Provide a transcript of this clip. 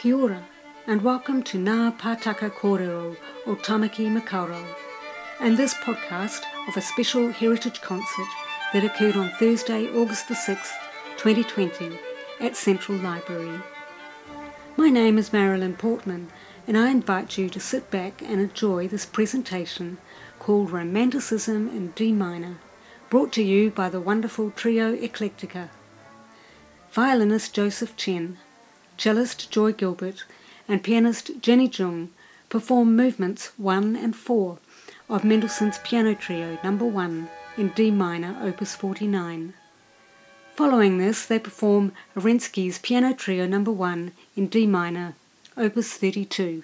Kia ora, and welcome to Ngā Pātaka Kōrero o Tamaki Makaurau, and this podcast of a special heritage concert that occurred on Thursday, August the 6th, 2020, at Central Library. My name is Marilyn Portman, and I invite you to sit back and enjoy this presentation called Romanticism in D minor, brought to you by the wonderful Trio Eclectica. Violinist Joseph Chen, cellist Joy Gilbert, and pianist Jenny Jung perform movements 1 and 4 of Mendelssohn's Piano Trio number 1 in D minor, opus 49. Following this, they perform Arensky's Piano Trio number 1 in D minor, opus 32.